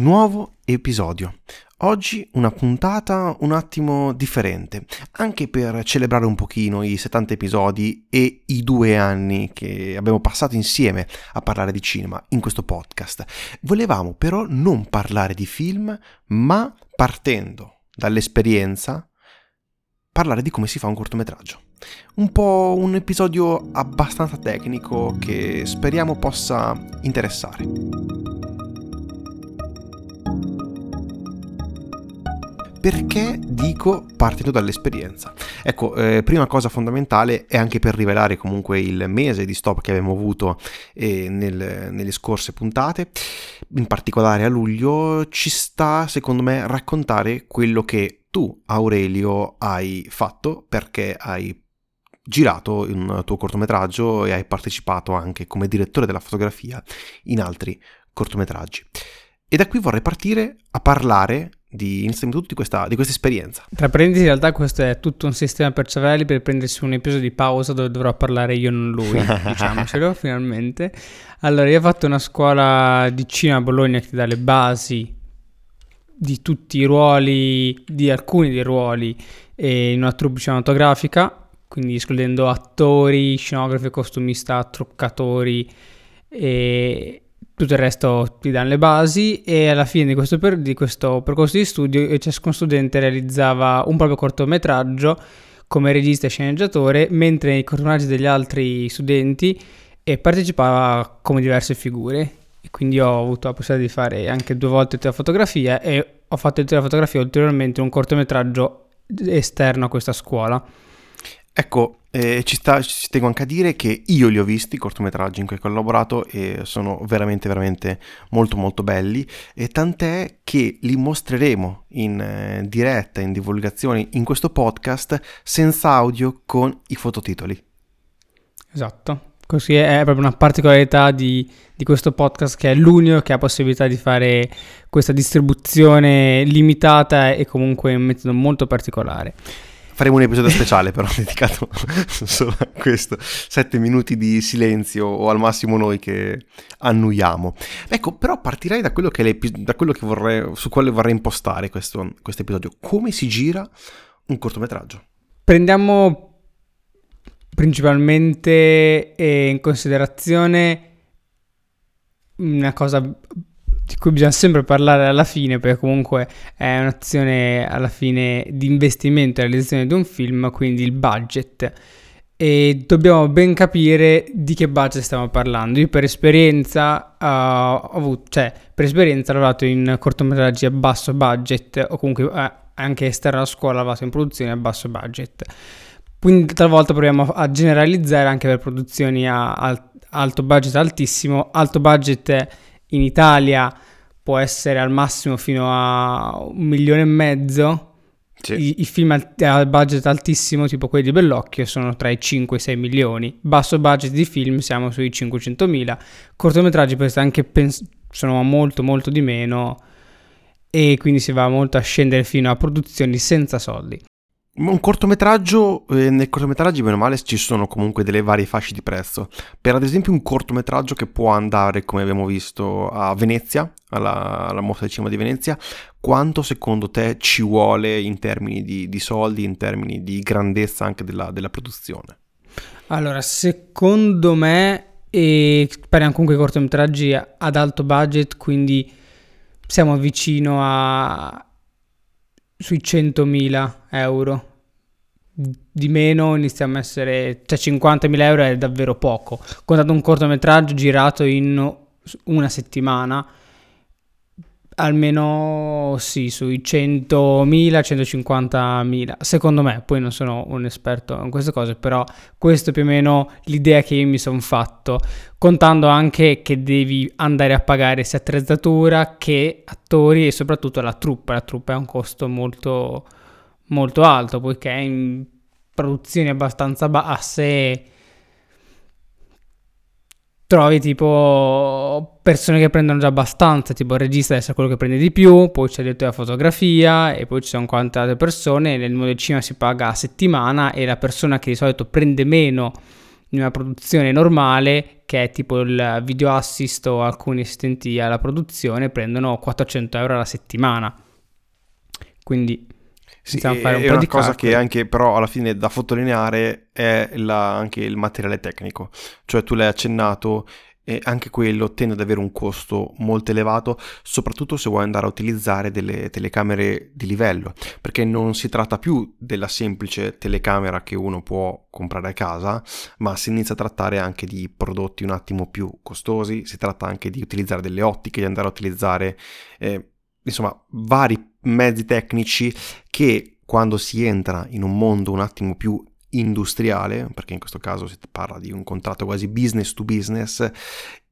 nuovo episodio. Oggi una puntata un attimo differente, anche per celebrare un pochino i 70 episodi e i due anni che abbiamo passato insieme a parlare di cinema in questo podcast. Volevamo però non parlare di film, ma partendo dall'esperienza, parlare di come si fa un cortometraggio. Un po' un episodio abbastanza tecnico che speriamo possa interessare. Perché dico partendo dall'esperienza? Ecco, eh, prima cosa fondamentale è anche per rivelare comunque il mese di stop che abbiamo avuto eh, nel, nelle scorse puntate, in particolare a luglio, ci sta secondo me raccontare quello che tu Aurelio hai fatto perché hai girato un tuo cortometraggio e hai partecipato anche come direttore della fotografia in altri cortometraggi. E da qui vorrei partire a parlare di innanzitutto di questa, di questa esperienza. Tra parentesi, in realtà questo è tutto un sistema per cervelli per prendersi un episodio di pausa dove dovrò parlare io, non lui, diciamocelo finalmente. Allora, io ho fatto una scuola di cinema a Bologna che dà le basi di tutti i ruoli, di alcuni dei ruoli in una troupe cinematografica, quindi escludendo attori, scenografi, costumista, truccatori e tutto il resto ti danno le basi e alla fine di questo, per, di questo percorso di studio ciascun studente realizzava un proprio cortometraggio come regista e sceneggiatore, mentre nei cortometraggi degli altri studenti e partecipava come diverse figure. E quindi ho avuto la possibilità di fare anche due volte la fotografia e ho fatto il fotografia ulteriormente un cortometraggio esterno a questa scuola. Ecco, eh, ci, sta, ci tengo anche a dire che io li ho visti, i cortometraggi in cui ho collaborato, e sono veramente, veramente molto, molto belli. E tant'è che li mostreremo in eh, diretta, in divulgazione in questo podcast senza audio con i fototitoli. Esatto. Così è proprio una particolarità di, di questo podcast che è l'unico che ha possibilità di fare questa distribuzione limitata e comunque un metodo molto particolare. Faremo un episodio speciale però dedicato solo a questo. Sette minuti di silenzio o al massimo noi che annuiamo. Ecco, però partirei da quello che, da quello che vorrei, su quale vorrei impostare questo, questo episodio. Come si gira un cortometraggio? Prendiamo principalmente in considerazione una cosa di cui bisogna sempre parlare alla fine, perché comunque è un'azione alla fine di investimento e realizzazione di un film, quindi il budget. E dobbiamo ben capire di che budget stiamo parlando. Io per esperienza uh, ho avuto, cioè, per esperienza ho lavorato in cortometraggi a basso budget, o comunque uh, anche esterno alla scuola ho lavorato in produzioni a basso budget. Quindi talvolta proviamo a generalizzare anche per produzioni a, a alto budget altissimo. Alto budget in Italia può essere al massimo fino a un milione e mezzo. Sì. I, I, film a budget altissimo, tipo quelli di Bellocchio, sono tra i 5 e i 6 milioni. Basso budget di film siamo sui 500 mila. Cortometraggi pens- sono molto molto di meno e quindi si va molto a scendere fino a produzioni senza soldi. Un cortometraggio, eh, nei cortometraggi bene o male ci sono comunque delle varie fasce di prezzo. Per ad esempio un cortometraggio che può andare, come abbiamo visto, a Venezia, alla, alla mostra di cinema di Venezia, quanto secondo te ci vuole in termini di, di soldi, in termini di grandezza anche della, della produzione? Allora, secondo me, e parliamo comunque di cortometraggi ad alto budget, quindi siamo vicino a sui 100.000 euro. Di meno iniziamo a essere, cioè 50.000 euro è davvero poco. Contato un cortometraggio girato in una settimana, almeno sì, sui 100.000, 150.000, secondo me, poi non sono un esperto in queste cose, però questo è più o meno l'idea che io mi sono fatto, contando anche che devi andare a pagare sia attrezzatura che attori e soprattutto la truppa, la truppa è un costo molto, molto alto, poiché in produzioni abbastanza basse trovi tipo persone che prendono già abbastanza, tipo il regista deve essere quello che prende di più, poi c'è il direttore della fotografia e poi ci sono quante altre persone, nel mondo del cinema si paga a settimana e la persona che di solito prende meno di una produzione normale che è tipo il video assist o alcuni assistenti alla produzione prendono 400 euro alla settimana. Quindi sì, è un una cosa calcoli. che anche però alla fine da sottolineare è la, anche il materiale tecnico, cioè tu l'hai accennato e anche quello tende ad avere un costo molto elevato, soprattutto se vuoi andare a utilizzare delle telecamere di livello, perché non si tratta più della semplice telecamera che uno può comprare a casa, ma si inizia a trattare anche di prodotti un attimo più costosi, si tratta anche di utilizzare delle ottiche, di andare a utilizzare eh, insomma vari mezzi tecnici che quando si entra in un mondo un attimo più industriale, perché in questo caso si parla di un contratto quasi business to business,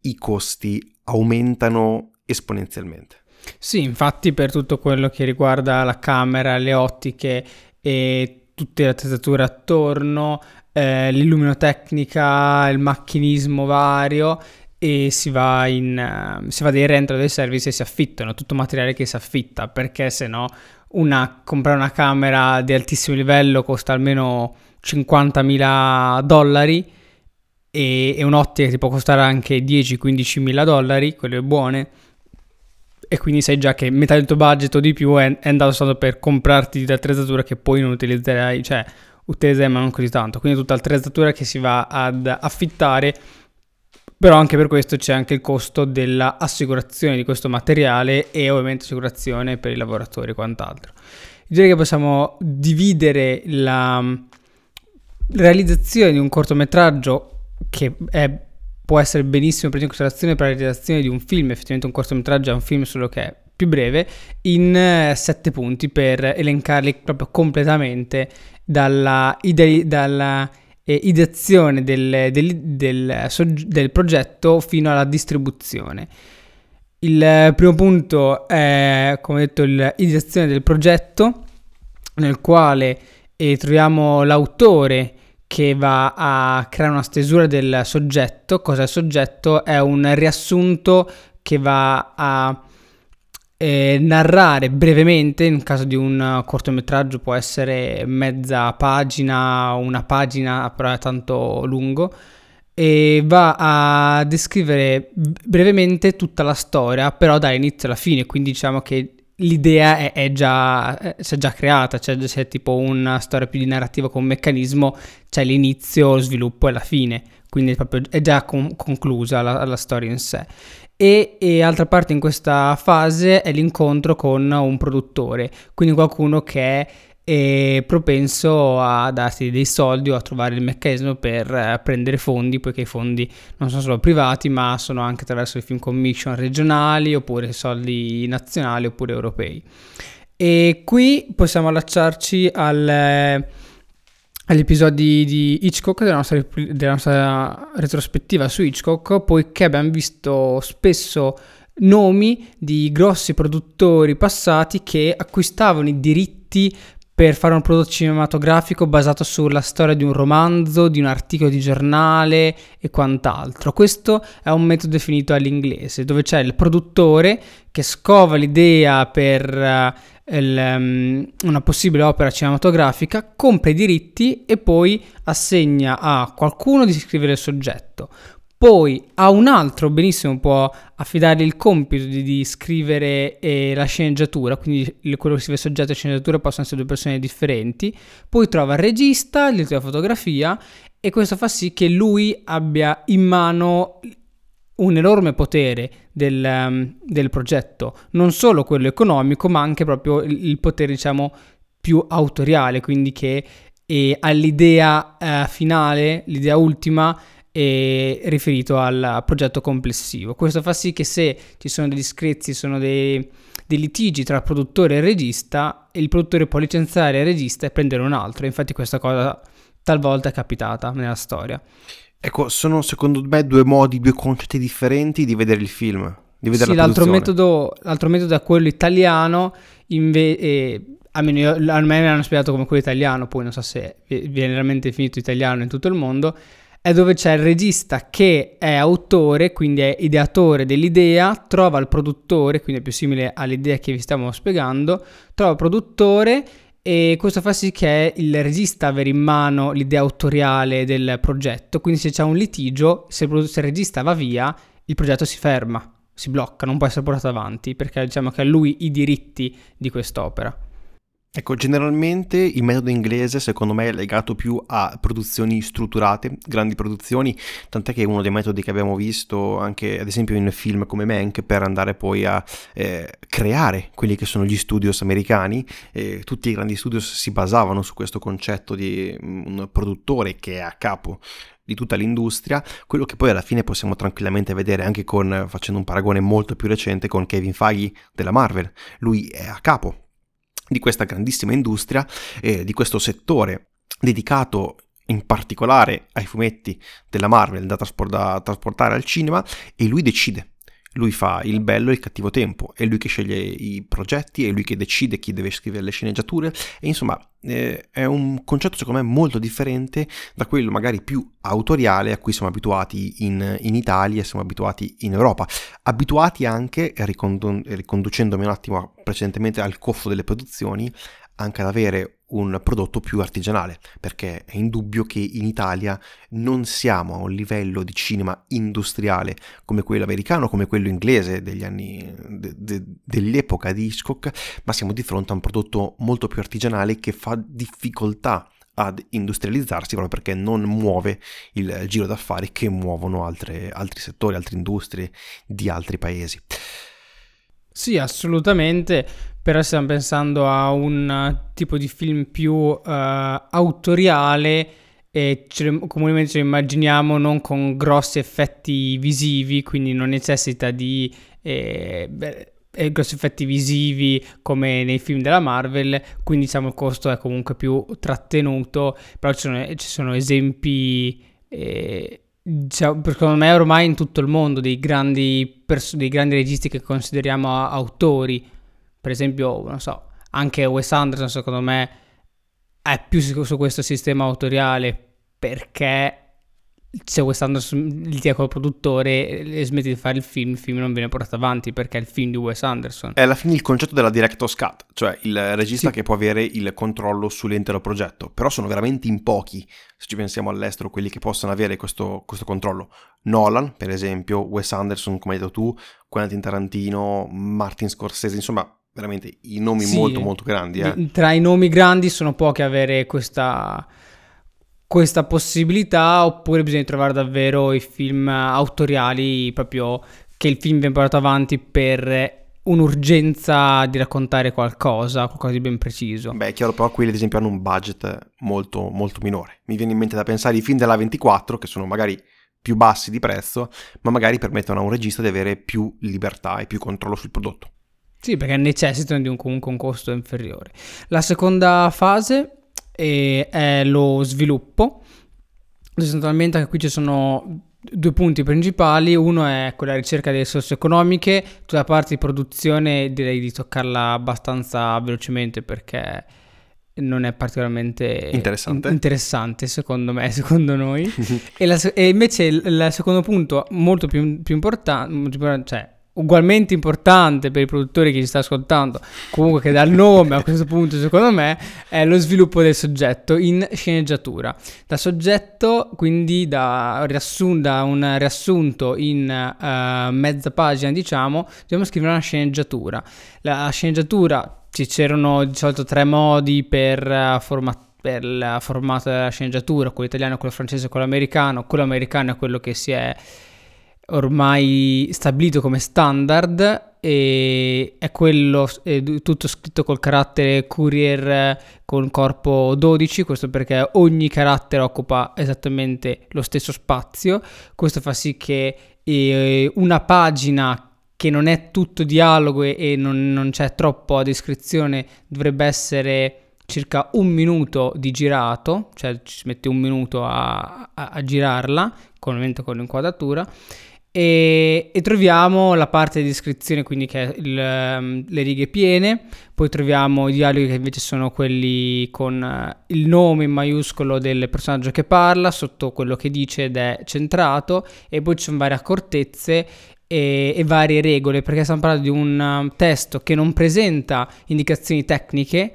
i costi aumentano esponenzialmente. Sì, infatti per tutto quello che riguarda la camera, le ottiche e tutte le attrezzature attorno, eh, l'illuminotecnica, il macchinismo vario e si va, in, uh, si va dei rental dei service e si affittano, tutto materiale che si affitta, perché se no una, comprare una camera di altissimo livello costa almeno 50.000 dollari e, e un'ottica ti può costare anche 10-15 mila dollari, quelle buone, e quindi sai già che metà del tuo budget o di più è, è andato solo per comprarti l'attrezzatura che poi non utilizzerai, cioè utilizzerai ma non così tanto, quindi tutta l'attrezzatura che si va ad affittare, però anche per questo c'è anche il costo dell'assicurazione di questo materiale e ovviamente assicurazione per i lavoratori e quant'altro. Direi che possiamo dividere la, realizzazione di un cortometraggio che è, può essere benissimo preso in considerazione per la realizzazione di un film, effettivamente un cortometraggio è un film solo che è più breve, in uh, sette punti per elencarli proprio completamente dalla, dalla eh, ideazione del, del, del, del progetto fino alla distribuzione. Il primo punto è, come detto, l'ideazione del progetto, nel quale eh, troviamo l'autore che va a creare una stesura del soggetto. Cos'è il soggetto? È un riassunto che va a eh, narrare brevemente, in caso di un cortometraggio può essere mezza pagina, una pagina, però è tanto lungo, e va a descrivere brevemente tutta la storia, però dall'inizio alla fine, quindi diciamo che l'idea è, è già, è, si è già creata, cioè c'è tipo una storia più di narrativa con un meccanismo, c'è l'inizio, lo sviluppo e la fine, quindi è, proprio, già con, conclusa la, la, storia in sé. E, e altra parte in questa fase è l'incontro con un produttore, quindi qualcuno che è e propenso a darti dei soldi o a trovare il meccanismo per eh, prendere fondi, poiché i fondi non sono solo privati, ma sono anche attraverso le film commission regionali, oppure soldi nazionali, oppure europei. E qui possiamo allacciarci al, eh, agli episodi di Hitchcock, della nostra, della nostra retrospettiva su Hitchcock, poiché abbiamo visto spesso nomi di grossi produttori passati che acquistavano i diritti per fare un prodotto cinematografico basato sulla storia di un romanzo, di un articolo di giornale e quant'altro. Questo è un metodo definito all'inglese, dove c'è il produttore che scova l'idea per uh, il, um, una possibile opera cinematografica, compra i diritti e poi assegna a qualcuno di scrivere il soggetto. Poi a un altro benissimo può affidare il compito di, di scrivere eh, la sceneggiatura, quindi quello che scrive il soggetto e la sceneggiatura possono essere due persone differenti. Poi trova il regista, il direttore fotografia e questo fa sì che lui abbia in mano un enorme potere del, um, del progetto, non solo quello economico, ma anche proprio il, potere, diciamo, più autoriale, quindi che all'idea eh, finale, l'idea ultima, e riferito al progetto complessivo. Questo fa sì che se ci sono degli screzi, sono dei, dei litigi tra produttore e regista, il produttore può licenziare il regista e prendere un altro. Infatti questa cosa talvolta è capitata nella storia. Ecco, sono secondo me due modi, due concetti differenti di vedere il film. Di vedere sì, l'altro metodo, l'altro metodo, è quello italiano, inve- eh, almeno io, a me mi hanno spiegato come quello italiano, poi non so se viene veramente finito italiano in tutto il mondo, è dove c'è il regista che è autore, quindi è ideatore dell'idea, trova il produttore, quindi è più simile all'idea che vi stiamo spiegando, trova il produttore e questo fa sì che il regista avere in mano l'idea autoriale del progetto, quindi se c'è un litigio, se il, se il regista va via, il progetto si ferma, si blocca, non può essere portato avanti perché diciamo che ha lui i diritti di quest'opera. Ecco, generalmente il metodo inglese secondo me è legato più a produzioni strutturate, grandi produzioni, tant'è che uno dei metodi che abbiamo visto anche ad esempio in film come Mank per andare poi a eh, creare quelli che sono gli studios americani. Eh, tutti i grandi studios si basavano su questo concetto di mm, un produttore che è a capo di tutta l'industria, quello che poi alla fine possiamo tranquillamente vedere anche con, facendo un paragone molto più recente, con Kevin Feige della Marvel. Lui è a capo di questa grandissima industria, eh, di questo settore dedicato in particolare ai fumetti della Marvel da, trasport- da trasportare al cinema e lui decide lui fa il bello e il cattivo tempo, è lui che sceglie i progetti, è lui che decide chi deve scrivere le sceneggiature e insomma eh, è un concetto secondo me molto differente da quello magari più autoriale a cui siamo abituati in, in Italia, siamo abituati in Europa, abituati anche, ricondu- riconducendomi un attimo precedentemente al coffo delle produzioni, anche ad avere un prodotto più artigianale, perché è indubbio che in Italia non siamo a un livello di cinema industriale come quello americano, come quello inglese degli anni, de, de, dell'epoca di Hitchcock, ma siamo di fronte a un prodotto molto più artigianale che fa difficoltà ad industrializzarsi proprio perché non muove il giro d'affari che muovono altre, altri settori, altre industrie di altri paesi. Sì, assolutamente, però stiamo pensando a un tipo di film più uh, autoriale e ce, comunemente ce lo immaginiamo non con grossi effetti visivi, quindi non necessita di eh, beh, grossi effetti visivi come nei film della Marvel, quindi diciamo il costo è comunque più trattenuto, però ci sono, ci sono esempi... Eh, cioè, secondo me ormai in tutto il mondo dei grandi, pers- dei grandi registi che consideriamo autori, per esempio, non so, anche Wes Anderson secondo me è più su, su questo sistema autoriale perché se Wes Anderson litiga col produttore e smette di fare il film, il film non viene portato avanti perché è il film di Wes Anderson. È alla fine il concetto della director's cut, cioè il regista sì. che può avere il controllo sull'intero progetto, però sono veramente in pochi, se ci pensiamo all'estero, quelli che possono avere questo, questo controllo. Nolan, per esempio, Wes Anderson, come hai detto tu, Quentin Tarantino, Martin Scorsese, insomma, veramente i nomi sì, molto molto grandi. Eh. Tra i nomi grandi sono pochi avere questa questa possibilità oppure bisogna trovare davvero i film autoriali proprio che il film viene portato avanti per un'urgenza di raccontare qualcosa, qualcosa di ben preciso. Beh, è chiaro, però quelli ad esempio hanno un budget molto, molto minore. Mi viene in mente da pensare ai film della 24, che sono magari più bassi di prezzo, ma magari permettono a un regista di avere più libertà e più controllo sul prodotto. Sì, perché necessitano di un, comunque un costo inferiore. La seconda fase e è lo sviluppo. Sostanzialmente qui ci sono due punti principali, uno è quella ricerca delle risorse economiche, tutta la parte di produzione direi di toccarla abbastanza velocemente perché non è particolarmente interessante, interessante secondo me, secondo noi. e, la, e, invece il, il, secondo punto molto più, più importante, cioè ugualmente importante per i produttori che ci sta ascoltando, comunque che dà il nome a questo punto secondo me, è lo sviluppo del soggetto in sceneggiatura. Da soggetto, quindi da, riassun- da un riassunto in uh, mezza pagina, diciamo, dobbiamo scrivere una sceneggiatura. La sceneggiatura, ci c'erano di solito tre modi per uh, formattare per il formato della sceneggiatura, quello italiano, quello francese, quello americano. Quello americano è quello che si è ormai stabilito come standard e è quello è tutto scritto col carattere courier con corpo 12 questo perché ogni carattere occupa esattamente lo stesso spazio. Questo fa sì che eh, una pagina che non è tutto dialogo e, e non, non, c'è troppo descrizione dovrebbe essere circa un minuto di girato cioè ci mette un minuto a, a, a girarla con, con l'inquadratura e, e, troviamo la parte di descrizione, quindi che è il, um, le righe piene, poi troviamo i dialoghi che invece sono quelli con uh, il nome in maiuscolo del personaggio che parla, sotto quello che dice ed è centrato, e poi ci sono varie accortezze e, e varie regole, perché stiamo parlando di un uh, testo che non presenta indicazioni tecniche,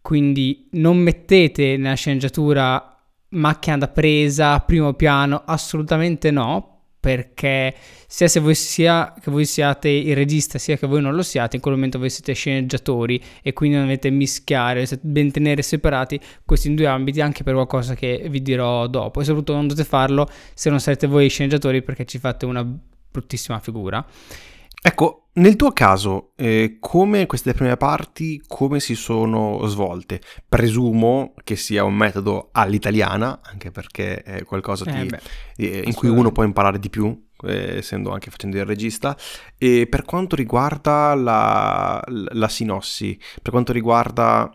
quindi non mettete nella sceneggiatura macchina da presa, primo piano, assolutamente no, perché sia voi sia che voi siate il regista sia che voi non lo siate in quel momento voi siete sceneggiatori e quindi non dovete mischiare ben tenere separati questi due ambiti anche per qualcosa che vi dirò dopo. E soprattutto non dovete farlo se non sarete voi sceneggiatori perché ci fate una bruttissima figura ecco nel tuo caso, eh, come queste prime parti, come si sono svolte? Presumo che sia un metodo all'italiana, anche perché è qualcosa di, eh in cui uno può imparare di più, eh, essendo anche facendo il regista. E per quanto riguarda la, la sinossi, per quanto riguarda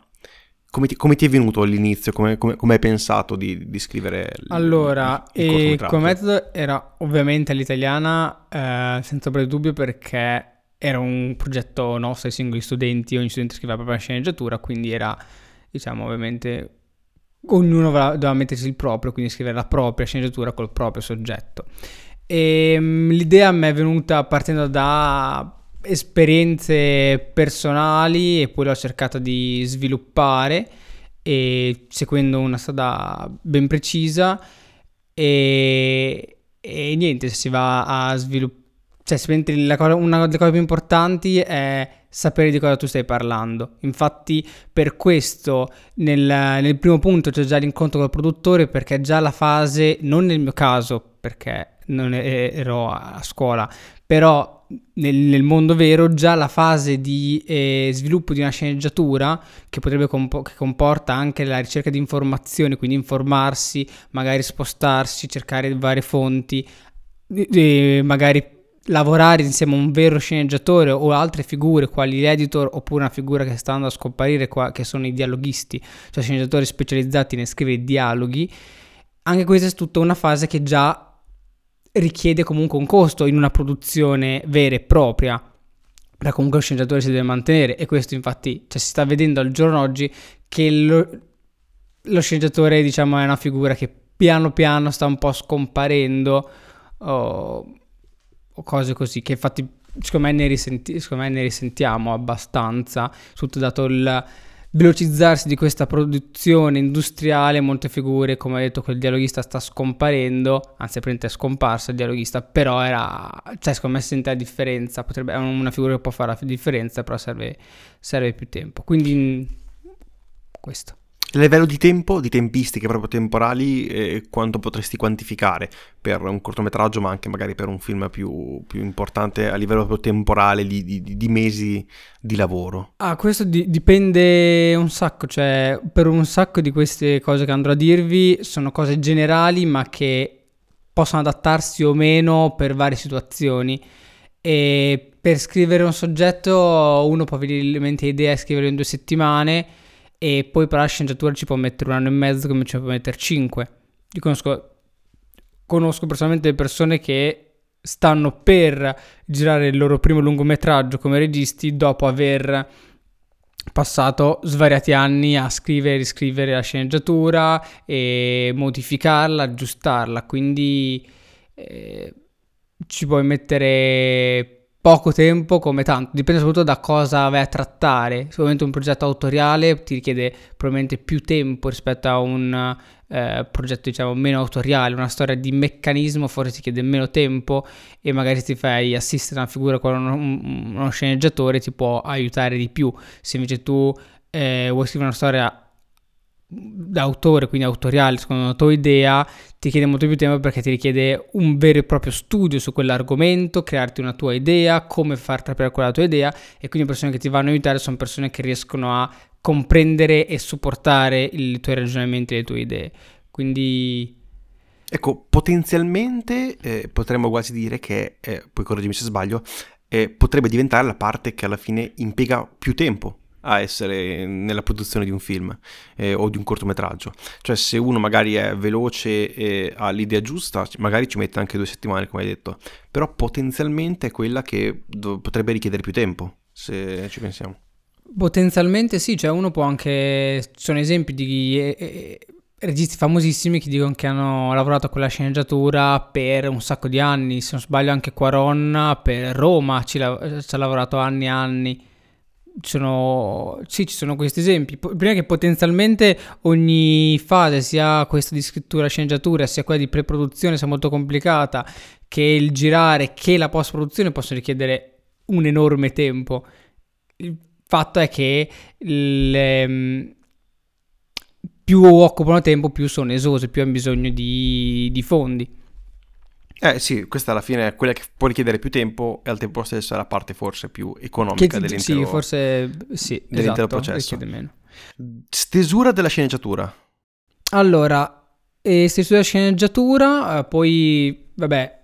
come ti, come ti, è venuto all'inizio? Come, come, come hai pensato di, di scrivere il, Allora, il, il come metodo era ovviamente all'italiana, eh, senza ombra di dubbio, perché era un progetto nostro ai singoli studenti, ogni studente scriveva la propria sceneggiatura, quindi era, diciamo, ovviamente ognuno doveva mettersi il proprio, quindi scrivere la propria sceneggiatura col proprio soggetto. E ehm, l'idea mi è venuta partendo da esperienze personali e poi l'ho cercata di sviluppare e seguendo una strada ben precisa e, e niente, si va a sviluppare cioè, una delle cose più importanti è sapere di cosa tu stai parlando. Infatti, per questo nel, nel primo punto c'è già l'incontro col produttore, perché già la fase, non nel mio caso, perché non ero a scuola, però nel, nel, mondo vero già la fase di eh, sviluppo di una sceneggiatura che potrebbe compo- che comporta anche la ricerca di informazioni, quindi informarsi, magari spostarsi, cercare varie fonti, eh, magari lavorare insieme a un vero sceneggiatore o altre figure quali l'editor oppure una figura che sta andando a scomparire qua, che sono i dialoghisti, cioè sceneggiatori specializzati nel scrivere dialoghi, anche questa è tutta una fase che già richiede comunque un costo in una produzione vera e propria. Perché comunque lo sceneggiatore si deve mantenere e questo infatti cioè, si sta vedendo al giorno d'oggi che lo, lo sceneggiatore diciamo è una figura che piano piano sta un po' scomparendo. Oh, o cose così, che infatti secondo me ne, risenti- secondo me ne risentiamo abbastanza, soprattutto dato il velocizzarsi di questa produzione industriale, molte figure, come ho detto, quel dialoghista sta scomparendo, anzi è scomparso il dialoghista, però era, cioè secondo me si sente la differenza, potrebbe, è una figura che può fare la differenza, però serve, serve più tempo, quindi questo. A livello di tempo, di tempistiche proprio temporali, eh, quanto potresti quantificare per un cortometraggio, ma anche magari per un film più, più importante a livello proprio temporale, di, di, di mesi di lavoro? Ah, questo di, dipende un sacco, cioè per un sacco di queste cose che andrò a dirvi sono cose generali, ma che possono adattarsi o meno per varie situazioni. E per scrivere un soggetto uno può avere in mente idea e scriverlo in due settimane e poi per la sceneggiatura ci può mettere un anno e mezzo come ci può mettere cinque. Io conosco, conosco personalmente persone che stanno per girare il loro primo lungometraggio come registi dopo aver passato svariati anni a scrivere e riscrivere la sceneggiatura e modificarla, aggiustarla, quindi eh, ci puoi mettere poco tempo come tanto, dipende soprattutto da cosa vai a trattare. Sicuramente un progetto autoriale ti richiede probabilmente più tempo rispetto a un eh, progetto diciamo meno autoriale, una storia di meccanismo forse ti chiede meno tempo e magari ti fai assistere a una figura con uno, uno sceneggiatore ti può aiutare di più. Se invece tu eh, vuoi scrivere una storia d'autore, quindi autoriale, secondo la tua idea, ti chiede molto più tempo perché ti richiede un vero e proprio studio su quell'argomento, crearti una tua idea, come far capire quella tua idea e quindi le persone che ti vanno a aiutare sono persone che riescono a comprendere e supportare i tuoi ragionamenti e le tue idee. Quindi Ecco, potenzialmente eh, potremmo quasi dire che, eh, poi correggimi se sbaglio, eh, potrebbe diventare la parte che alla fine impiega più tempo a essere nella produzione di un film eh, o di un cortometraggio. Cioè se uno magari è veloce e ha l'idea giusta, magari ci mette anche due settimane come hai detto, però potenzialmente è quella che do- potrebbe richiedere più tempo, se ci pensiamo. Potenzialmente sì, cioè uno può anche... Ci sono esempi di... Eh, eh, registi famosissimi che dicono che hanno lavorato a quella sceneggiatura per un sacco di anni, se non sbaglio anche Quaron per Roma ci, la- ci ha lavorato anni e anni sono, sì, ci sono questi esempi. Prima che potenzialmente ogni fase, sia questa di scrittura sceneggiatura, sia quella di pre-produzione, sia molto complicata, che il girare, che la post-produzione possono richiedere un enorme tempo. Il fatto è che le, ehm, più occupano tempo, più sono esose, più hanno bisogno di, di fondi. Eh sì, questa alla fine è quella che può richiedere più tempo e al tempo stesso è la parte forse più economica che, dell'intero, sì, forse, sì, dell'intero esatto, processo. meno. Stesura della sceneggiatura. Allora, e stesura della sceneggiatura, eh, poi, vabbè,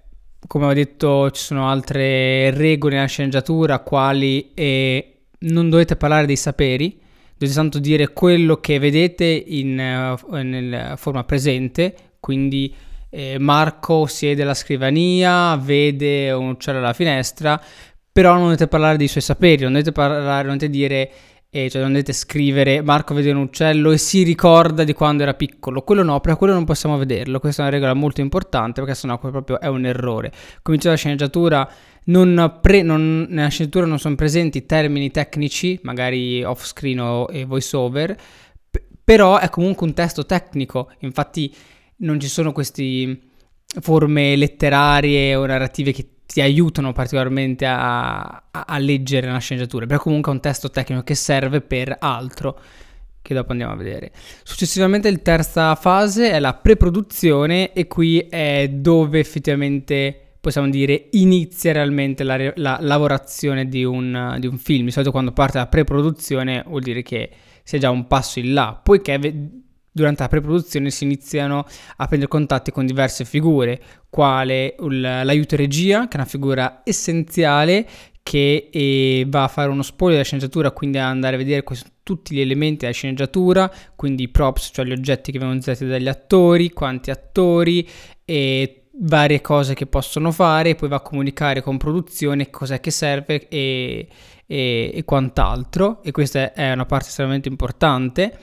come ho detto, ci sono altre regole nella sceneggiatura, quali e non dovete parlare dei saperi, dovete tanto dire quello che vedete in, uh, nella forma presente, quindi eh, Marco siede alla scrivania, vede un uccello alla finestra, però non dovete parlare dei suoi saperi, non dovete parlare, non dovete dire, eh, cioè non dovete scrivere Marco vede un uccello e si ricorda di quando era piccolo. Quello no, però quello non possiamo vederlo. Questa è una regola molto importante perché sennò proprio è un errore. Come la sceneggiatura, non pre, non, nella sceneggiatura non sono presenti termini tecnici, magari off screen o voice over, p- però è comunque un testo tecnico. Infatti non ci sono queste forme letterarie o narrative che ti aiutano particolarmente a, a, a leggere una sceneggiatura, però comunque è un testo tecnico che serve per altro che dopo andiamo a vedere. Successivamente la terza fase è la pre-produzione e qui è dove effettivamente possiamo dire inizia realmente la, la lavorazione di un, di un, film. Di solito quando parte la pre-produzione vuol dire che sia già un passo in là, poiché durante la pre-produzione si iniziano a prendere contatti con diverse figure, quale l'aiuto regia, che è una figura essenziale che eh, va a fare uno spoiler della sceneggiatura, quindi a andare a vedere questo, tutti gli elementi della sceneggiatura, quindi i props, cioè gli oggetti che vengono usati dagli attori, quanti attori e varie cose che possono fare, poi va a comunicare con produzione cos'è che serve e, e, e quant'altro, e questa è una parte estremamente importante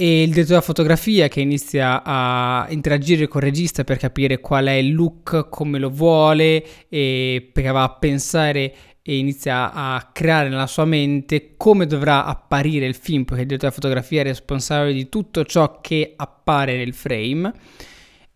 e il direttore della fotografia che inizia a interagire col regista per capire qual è il look, come lo vuole, perché va a pensare e inizia a creare nella sua mente come dovrà apparire il film, perché il direttore della fotografia è responsabile di tutto ciò che appare nel frame.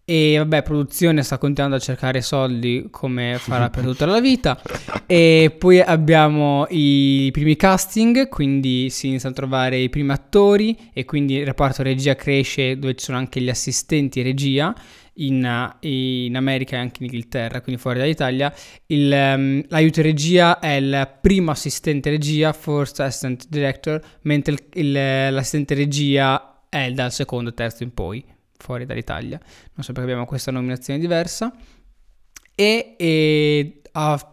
E vabbè, produzione sta continuando a cercare soldi come farà per tutta la vita. E poi abbiamo i primi casting, quindi si iniziano a trovare i primi attori e quindi il reparto regia cresce dove ci sono anche gli assistenti regia. In, in, America e anche in Inghilterra, quindi fuori dall'Italia. Il, um, l'aiuto regia è il primo assistente regia, first assistant director, mentre il, il, l'assistente regia è dal secondo, terzo in poi fuori dall'Italia. Non so perché abbiamo questa nominazione diversa. E, e a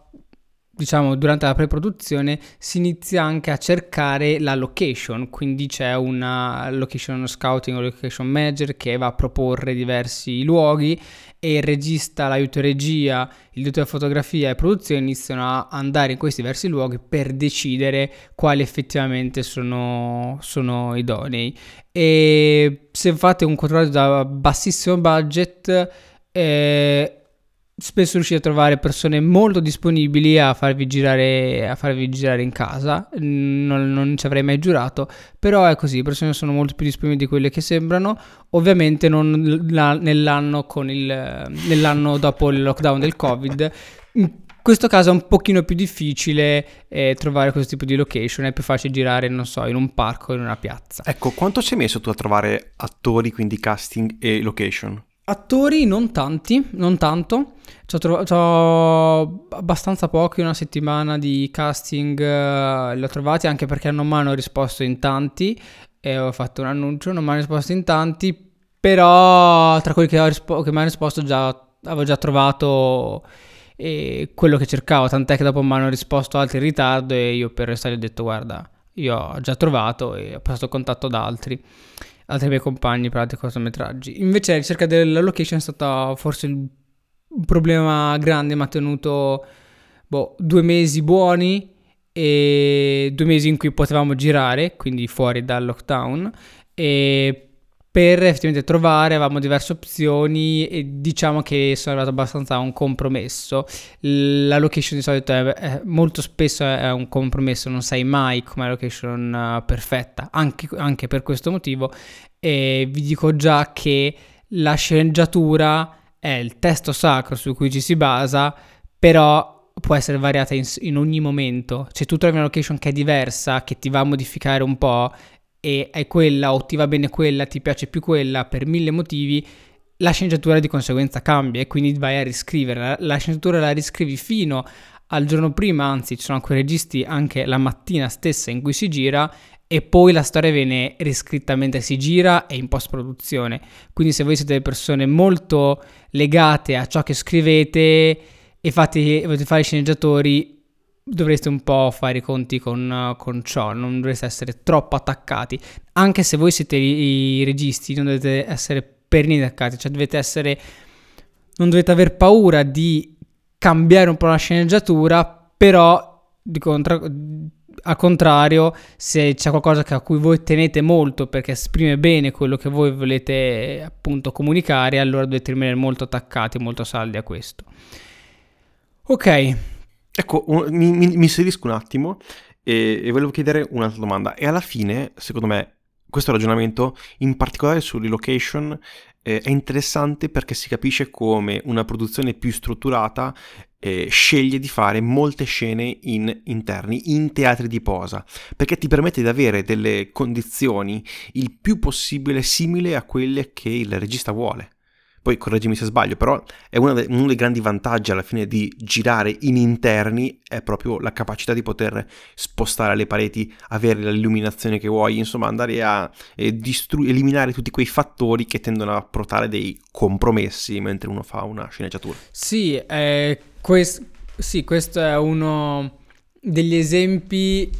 diciamo, durante la pre-produzione si inizia anche a cercare la location, quindi c'è una location scouting o location manager che va a proporre diversi luoghi e il regista, l'aiuto regia, il direttore di fotografia e produzione iniziano a andare in questi diversi luoghi per decidere quali effettivamente sono, sono idonei. E se fate un controllo da bassissimo budget, eh, spesso riuscite a trovare persone molto disponibili a farvi girare, a farvi girare in casa, non, non, ci avrei mai giurato, però è così, le persone sono molto più disponibili di quelle che sembrano, ovviamente non la, nell'anno, il, nell'anno dopo il lockdown del Covid. In questo caso è un pochino più difficile eh, trovare questo tipo di location, è più facile girare, non so, in un parco o in una piazza. Ecco, quanto ci hai messo tu a trovare attori, quindi casting e location? Attori non tanti, non tanto. Ci ho, trovato abbastanza pochi, una settimana di casting uh, li ho trovati anche perché non mi hanno risposto in tanti e ho fatto un annuncio, non mi hanno risposto in tanti, però tra quelli che, rispo- che mi hanno risposto già, avevo già trovato eh, quello che cercavo, tant'è che dopo mi hanno risposto altri in ritardo e io per restare ho detto guarda, io ho già trovato e ho passato contatto ad altri altri miei compagni per cortometraggi. Invece la ricerca della location è stata forse un problema grande, mi ha tenuto boh, due mesi buoni e due mesi in cui potevamo girare, quindi fuori dal lockdown, e per effettivamente trovare, avevamo diverse opzioni e diciamo che sono arrivato abbastanza a un compromesso. La location di solito è, è molto spesso è un compromesso, non sai mai com'è la location uh, perfetta, anche, anche, per questo motivo. E vi dico già che la sceneggiatura è il testo sacro su cui ci si basa, però può essere variata in, in ogni momento. Se tu trovi una location che è diversa, che ti va a modificare un po', e è quella o ti va bene quella, ti piace più quella per mille motivi, la sceneggiatura di conseguenza cambia e quindi vai a riscrivere. La, sceneggiatura la riscrivi fino al giorno prima, anzi ci sono alcuni registi anche la mattina stessa in cui si gira e poi la storia viene riscritta mentre si gira e in post produzione. Quindi se voi siete persone molto legate a ciò che scrivete e fate, volete fare sceneggiatori, dovreste un po' fare i conti con, con, ciò, non dovreste essere troppo attaccati. Anche se voi siete i, registi, non dovete essere per niente attaccati, cioè dovete essere... non dovete aver paura di cambiare un po' la sceneggiatura, però di contra- al contrario, se c'è qualcosa a cui voi tenete molto perché esprime bene quello che voi volete appunto comunicare, allora dovete rimanere molto attaccati, molto saldi a questo. Ok, Ecco, mi, mi, mi inserisco un attimo e, e volevo chiedere un'altra domanda. E alla fine, secondo me, questo ragionamento, in particolare sulle location, eh, è interessante perché si capisce come una produzione più strutturata eh, sceglie di fare molte scene in interni, in teatri di posa, perché ti permette di avere delle condizioni il più possibile simili a quelle che il regista vuole poi correggimi se sbaglio, però è de- uno dei grandi vantaggi alla fine di girare in interni è proprio la capacità di poter spostare le pareti, avere l'illuminazione che vuoi, insomma andare a eh, distru- eliminare tutti quei fattori che tendono a portare dei compromessi mentre uno fa una sceneggiatura. Sì, eh, quest- sì questo è uno degli esempi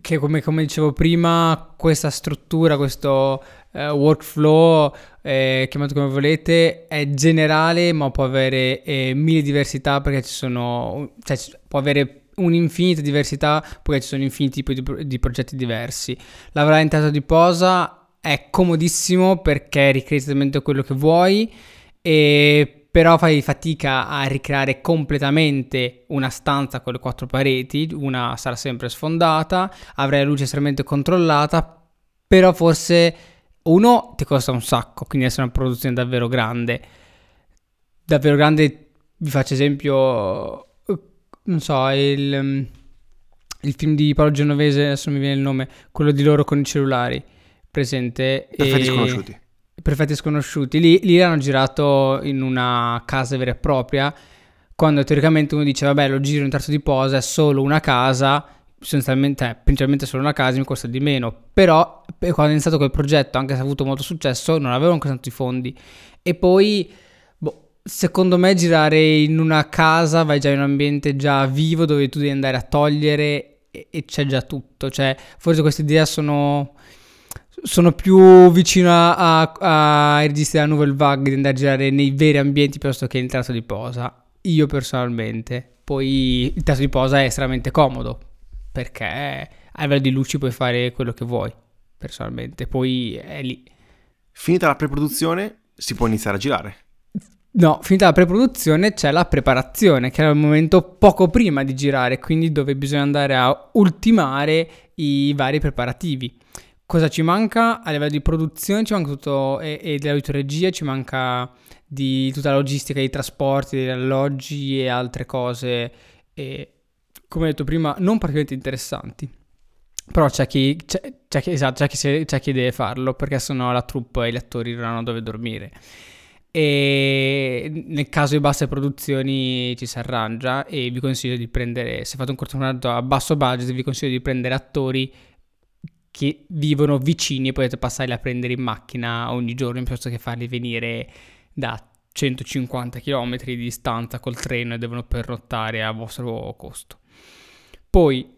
che come, come dicevo prima, questa struttura, questo uh, workflow, eh, chiamato come volete, è generale ma può avere eh, mille diversità perché ci sono, cioè può avere un'infinita diversità perché ci sono infiniti tipi di, di progetti diversi. Lavorare in teatro di posa è comodissimo perché ricrei esattamente quello che vuoi e però fai fatica a ricreare completamente una stanza con le quattro pareti, una sarà sempre sfondata, avrai la luce estremamente controllata, però forse uno ti costa un sacco, quindi essere una produzione davvero grande. Davvero grande, vi faccio esempio, non so, il, il film di Paolo Genovese, adesso mi viene il nome, quello di loro con i cellulari, presente. Perfetti e... sconosciuti. Perfetti sconosciuti. Lì, lì l'hanno girato in una casa vera e propria, quando teoricamente uno dice, vabbè, lo giro in terzo di posa, è solo una casa, sostanzialmente, eh, principalmente solo una casa mi costa di meno, però quando ho iniziato quel progetto, anche se ha avuto molto successo, non avevo ancora tanti fondi. E poi, boh, secondo me girare in una casa vai già in un ambiente già vivo dove tu devi andare a togliere e, e c'è già tutto, cioè forse queste idee sono sono più vicino ai registi della Nouvelle Vague di andare a girare nei veri ambienti piuttosto che nel teatro di posa. Io personalmente. Poi il teatro di posa è estremamente comodo perché a livello di luci puoi fare quello che vuoi, personalmente. Poi è lì. Finita la preproduzione, si può iniziare a girare. No, finita la preproduzione c'è la preparazione, che è il momento poco prima di girare, quindi dove bisogna andare a ultimare i vari preparativi. Cosa ci manca a livello di produzione? Ci manca tutto, e, e dell'autoregia, ci manca di tutta la logistica, dei trasporti, degli alloggi e altre cose, e, come detto prima, non particolarmente interessanti. Però c'è chi, c'è, c'è chi, esatto, c'è chi, c'è chi deve farlo, perché sennò la troupe e gli attori non hanno dove dormire. E nel caso di basse produzioni ci si arrangia e vi consiglio di prendere, se fate un cortometraggio a basso budget, vi consiglio di prendere attori che vivono vicini e potete passarli a prendere in macchina ogni giorno piuttosto che farli venire da 150 km di distanza col treno e devono pernottare a vostro costo. Poi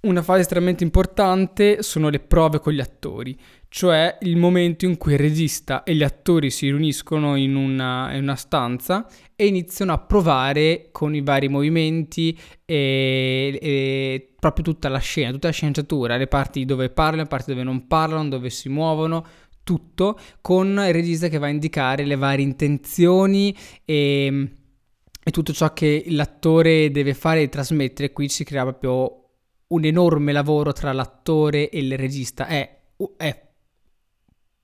Una fase estremamente importante sono le prove con gli attori, cioè il momento in cui il regista e gli attori si riuniscono in una, in una stanza e iniziano a provare con i vari movimenti e, e, proprio tutta la scena, tutta la sceneggiatura, le parti dove parlano, le parti dove non parlano, dove si muovono, tutto con il regista che va a indicare le varie intenzioni e, e tutto ciò che l'attore deve fare e trasmettere. Qui si crea proprio un enorme lavoro tra l'attore e il regista. È, è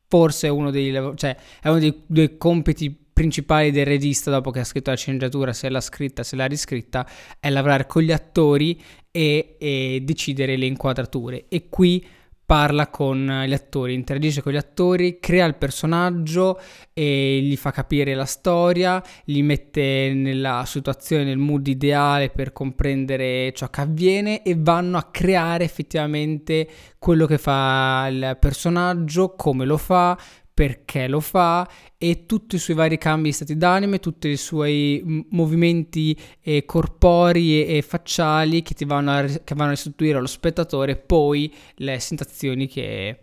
forse uno dei, cioè, è uno dei due compiti principali del regista dopo che ha scritto la sceneggiatura, se l'ha scritta, se l'ha riscritta, è lavorare con gli attori e, e decidere le inquadrature. E qui parla con gli attori, interagisce con gli attori, crea il personaggio e gli fa capire la storia, li mette nella situazione, nel mood ideale per comprendere ciò che avviene e vanno a creare effettivamente quello che fa il personaggio, come lo fa, perché lo fa e tutti i suoi vari cambi di stati d'anime, tutti i suoi movimenti eh, corporei e, e, facciali che, vanno a, che vanno a restituire allo spettatore poi le sensazioni che,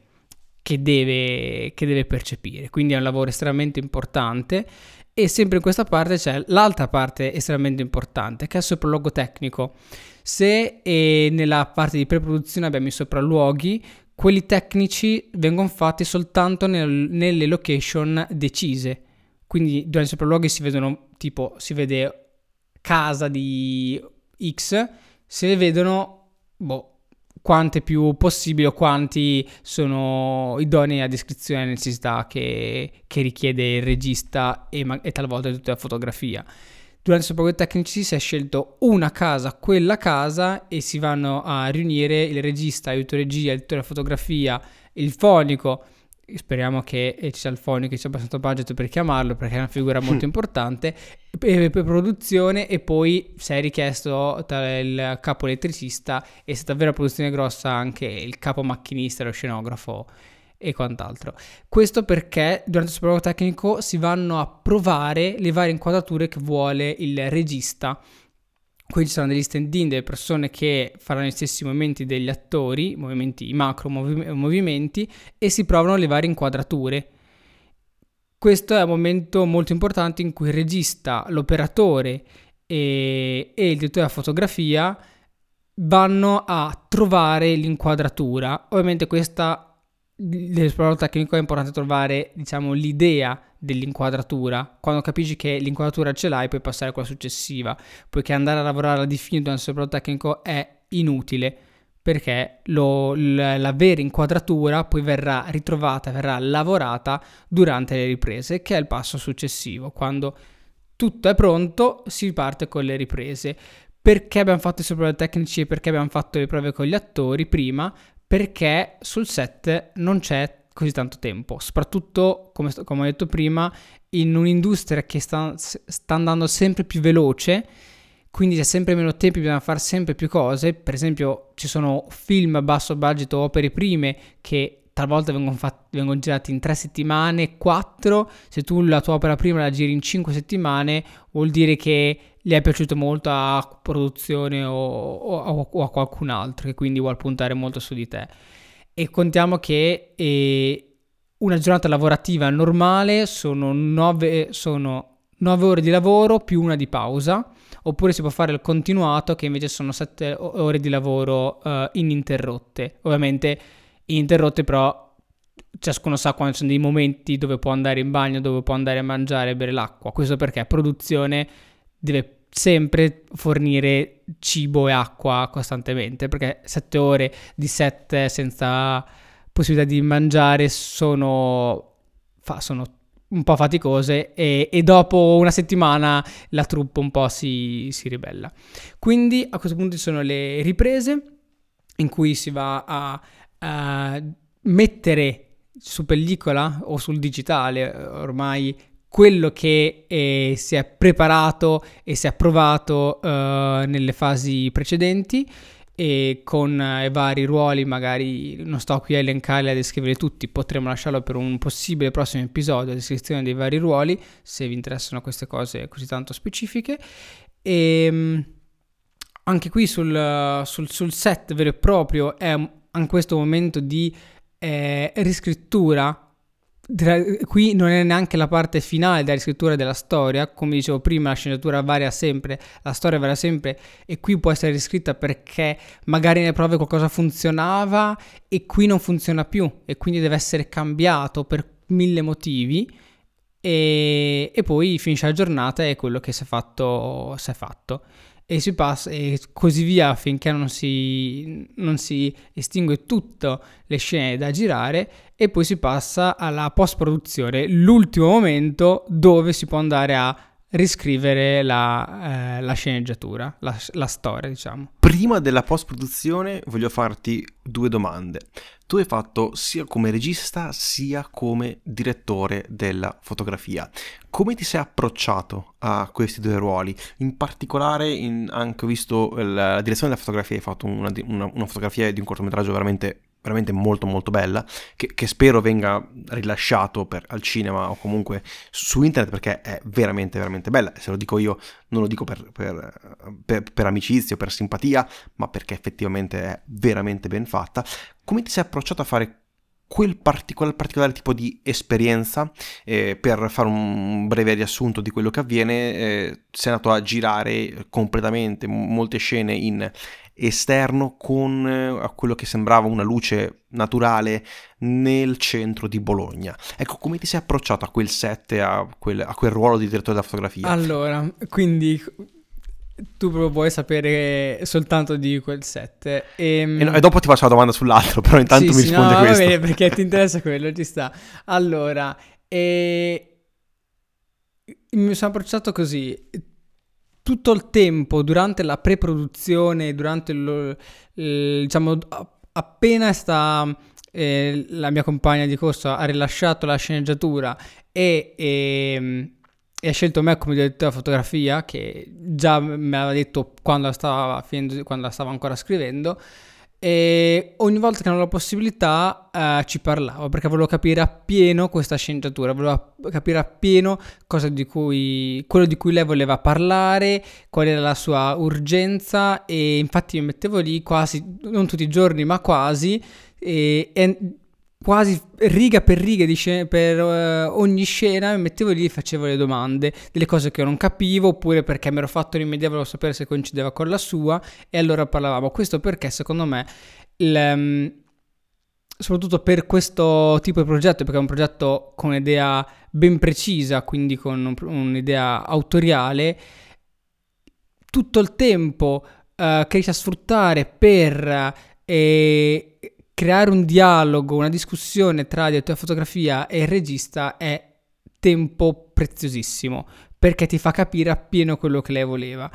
che, deve, che deve percepire. Quindi è un lavoro estremamente importante e sempre in questa parte c'è l'altra parte estremamente importante che è il sopralluogo tecnico. Se eh, nella parte di pre-produzione abbiamo i sopralluoghi, quelli tecnici vengono fatti soltanto nel, nelle location decise. Quindi durante i sopralluoghi si vedono tipo, si vede casa di X, se vedono, boh, quante più possibili o quanti sono idonei a descrizione della necessità che, che richiede il regista e, e talvolta tutta la fotografia. Durante i sopralluoghi tecnici si è scelto una casa, quella casa, e si vanno a riunire il regista, aiuto regia, editore della fotografia, il fonico. Speriamo che ci sia il fonico, che sia abbastanza budget per chiamarlo, perché è una figura molto importante. E per produzione, e poi se è richiesto il capo elettricista, e se davvero la produzione grossa, anche il capo macchinista, lo scenografo e quant'altro. Questo perché durante il sopralluogo tecnico si vanno a provare le varie inquadrature che vuole il regista. Quindi ci saranno degli stand-in, delle persone che faranno gli stessi movimenti degli attori, movimenti, macro movi- movimenti, e si provano le varie inquadrature. Questo è un momento molto importante in cui il regista, l'operatore e, e il direttore della fotografia vanno a trovare l'inquadratura. Ovviamente questa Nell'esploratore tecnico è importante trovare, diciamo, l'idea dell'inquadratura. Quando capisci che l'inquadratura ce l'hai, puoi passare a quella successiva. Poiché andare a lavorare alla definitiva nell'esploratore tecnico è inutile perché lo, la vera inquadratura poi verrà ritrovata, verrà lavorata durante le riprese, che è il passo successivo. Quando tutto è pronto, si parte con le riprese. Perché abbiamo fatto i sopravvoli tecnici e perché abbiamo fatto le prove con gli attori prima? Perché sul set non c'è così tanto tempo, soprattutto come, come ho detto prima, in un'industria che sta, sta andando sempre più veloce, quindi c'è sempre meno tempo, bisogna fare sempre più cose. Per esempio, ci sono film a basso budget o opere prime che talvolta vengono, fatti, vengono girati in tre settimane, quattro. Se tu la tua opera prima la giri in cinque settimane, vuol dire che gli è piaciuto molto a produzione o, o, o, a qualcun altro che quindi vuole puntare molto su di te. E contiamo che eh, una giornata lavorativa normale sono 9, sono 9 ore di lavoro più una di pausa, oppure si può fare il continuato che invece sono 7 ore di lavoro uh, ininterrotte. Ovviamente ininterrotte però ciascuno sa quando ci sono dei momenti dove può andare in bagno, dove può andare a mangiare e bere l'acqua. Questo perché produzione deve sempre fornire cibo e acqua costantemente, perché sette ore di set senza possibilità di mangiare sono, fa, sono un po' faticose e, e, dopo una settimana la troupe un po' si, si, ribella. Quindi a questo punto ci sono le riprese in cui si va a, a mettere su pellicola o sul digitale ormai quello che eh, si è preparato e si è provato eh, nelle fasi precedenti e con eh, i vari ruoli magari non sto qui a elencarli a descrivere tutti potremo lasciarlo per un possibile prossimo episodio la descrizione dei vari ruoli se vi interessano queste cose così tanto specifiche. E ehm, anche qui sul, sul, sul, set vero e proprio è anche questo momento di eh, riscrittura. Qui non è neanche la parte finale della riscrittura della storia, come dicevo prima, la sceneggiatura varia sempre, la storia varia sempre, e qui può essere riscritta perché magari nelle prove qualcosa funzionava e qui non funziona più, e quindi deve essere cambiato per mille motivi. E, e poi finisce la giornata e quello che si è fatto si è fatto e si passa e così via finché non si, non si estingue tutte le scene da girare e poi si passa alla post produzione, l'ultimo momento dove si può andare a riscrivere la, eh, la sceneggiatura, la, la, storia, diciamo. Prima della post-produzione voglio farti due domande. Tu hai fatto sia come regista sia come direttore della fotografia. Come ti sei approcciato a questi due ruoli? In particolare, in, anche ho visto la direzione della fotografia, hai fatto una, una, una fotografia di un cortometraggio veramente veramente molto molto bella, che, che spero venga rilasciato per, al cinema o comunque su internet perché è veramente veramente bella. Se lo dico io non lo dico per, per, per, per amicizia o per simpatia, ma perché effettivamente è veramente ben fatta. Come ti sei approcciato a fare quel particolare, particolare, tipo di esperienza, eh, per fare un breve riassunto di quello che avviene, eh, sei andato a girare completamente molte scene in esterno con eh, quello che sembrava una luce naturale nel centro di Bologna. Ecco, come ti sei approcciato a quel set, a quel, a quel ruolo di direttore della fotografia? Allora, quindi tu proprio vuoi sapere soltanto di quel set. E, ehm, e, no, e dopo ti faccio la domanda sull'altro, però intanto sì, mi sì, rispondi no, questo. Va bene, perché ti interessa quello, ci sta. Allora, e... mi sono approcciato così tutto il tempo durante la pre-produzione, durante il, diciamo appena sta eh, la mia compagna di corso ha rilasciato la sceneggiatura e, e, e, ha scelto me come direttore della fotografia, che già me l'aveva detto quando la stava, quando la stava ancora scrivendo, e ogni volta che avevo la possibilità eh, ci parlavo perché volevo capire appieno questa sceneggiatura, volevo capire appieno cosa di cui, quello di cui lei voleva parlare, qual era la sua urgenza e infatti mi mettevo lì quasi, non tutti i giorni ma quasi e, e quasi riga per riga scena, per uh, ogni scena mi mettevo lì e facevo le domande delle cose che non capivo oppure perché mi ero fatto un'idea volevo sapere se coincideva con la sua e allora parlavamo. Questo perché secondo me il, um, soprattutto per questo tipo di progetto perché è un progetto con un'idea ben precisa quindi con un, un'idea autoriale tutto il tempo uh, che riesci a sfruttare per eh, creare un dialogo, una discussione tra direttore di fotografia e il regista è tempo preziosissimo perché ti fa capire appieno quello che lei voleva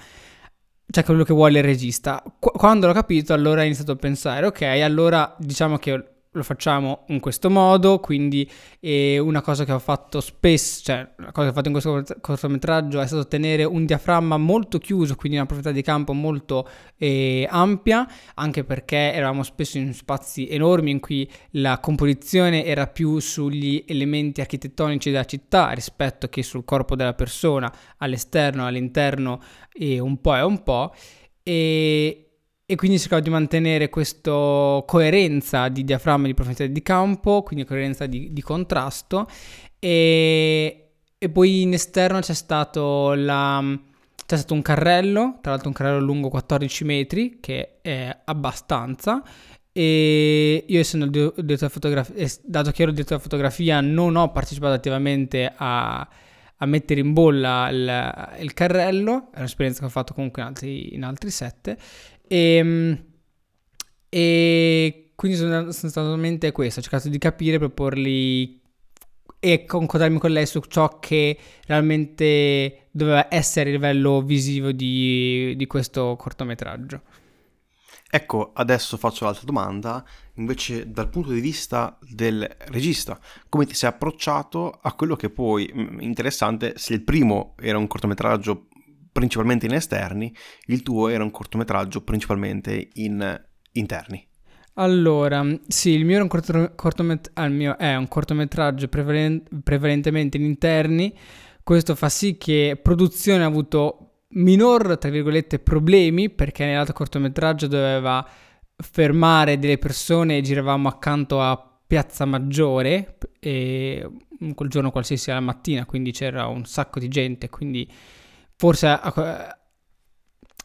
cioè quello che vuole il regista. Qu- quando l'ho capito, allora ho iniziato a pensare, ok, allora diciamo che lo facciamo in questo modo, quindi eh, una cosa che ho fatto spesso, cioè una cosa che ho fatto in questo cortometraggio è stato tenere un diaframma molto chiuso, quindi una profondità di campo molto eh, ampia, anche perché eravamo spesso in spazi enormi in cui la composizione era più sugli elementi architettonici della città rispetto che sul corpo della persona, all'esterno, all'interno e un po' e un po'. E, e quindi cercavo di mantenere questa coerenza di diaframma e di profondità di campo, quindi coerenza di, di contrasto. E, e, poi in esterno c'è stato, la, c'è stato un carrello, tra l'altro un carrello lungo 14 metri che è abbastanza. E io essendo direttore fotografia, dato che ero direttore di fotografia non ho partecipato attivamente a, a mettere in bolla il, il, carrello, è un'esperienza che ho fatto comunque in altri, in altri set e, ehm, e quindi sono, sostanzialmente questo, ho cercato di capire, proporli e concordarmi con lei su ciò che realmente doveva essere il livello visivo di, di questo cortometraggio. Ecco, adesso faccio l'altra domanda, invece dal punto di vista del regista, come ti sei approcciato a quello che poi, mm, interessante, se il primo era un cortometraggio principalmente in esterni, il tuo era un cortometraggio principalmente in interni. Allora, sì, il mio, corto, cortomet- ah, mio è un cortometraggio prevalen- prevalentemente in interni. Questo fa sì che produzione ha avuto minor, tra virgolette, problemi perché nell'altro cortometraggio doveva fermare delle persone e giravamo accanto a Piazza Maggiore e quel giorno qualsiasi alla mattina, quindi c'era un sacco di gente, quindi forse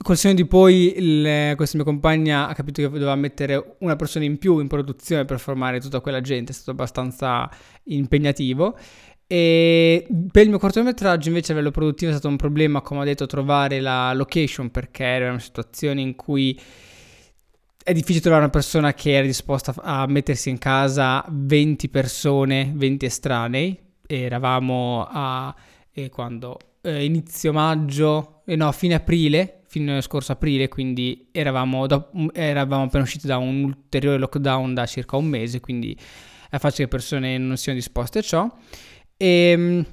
col segno di poi il, questa mia compagna ha capito che doveva mettere una persona in più in produzione per formare tutta quella gente, è stato abbastanza impegnativo. E per il mio cortometraggio invece a livello produttivo è stato un problema, come ho detto, trovare la location perché era una situazione in cui è difficile trovare una persona che era disposta a mettersi in casa 20 persone, 20 estranei. Eravamo a eh, quando eh, inizio maggio, eh, no, fine aprile, fine scorso aprile, quindi eravamo, do, eravamo appena usciti da un ulteriore lockdown da circa un mese, quindi è facile che persone non siano disposte a ciò. E ehm,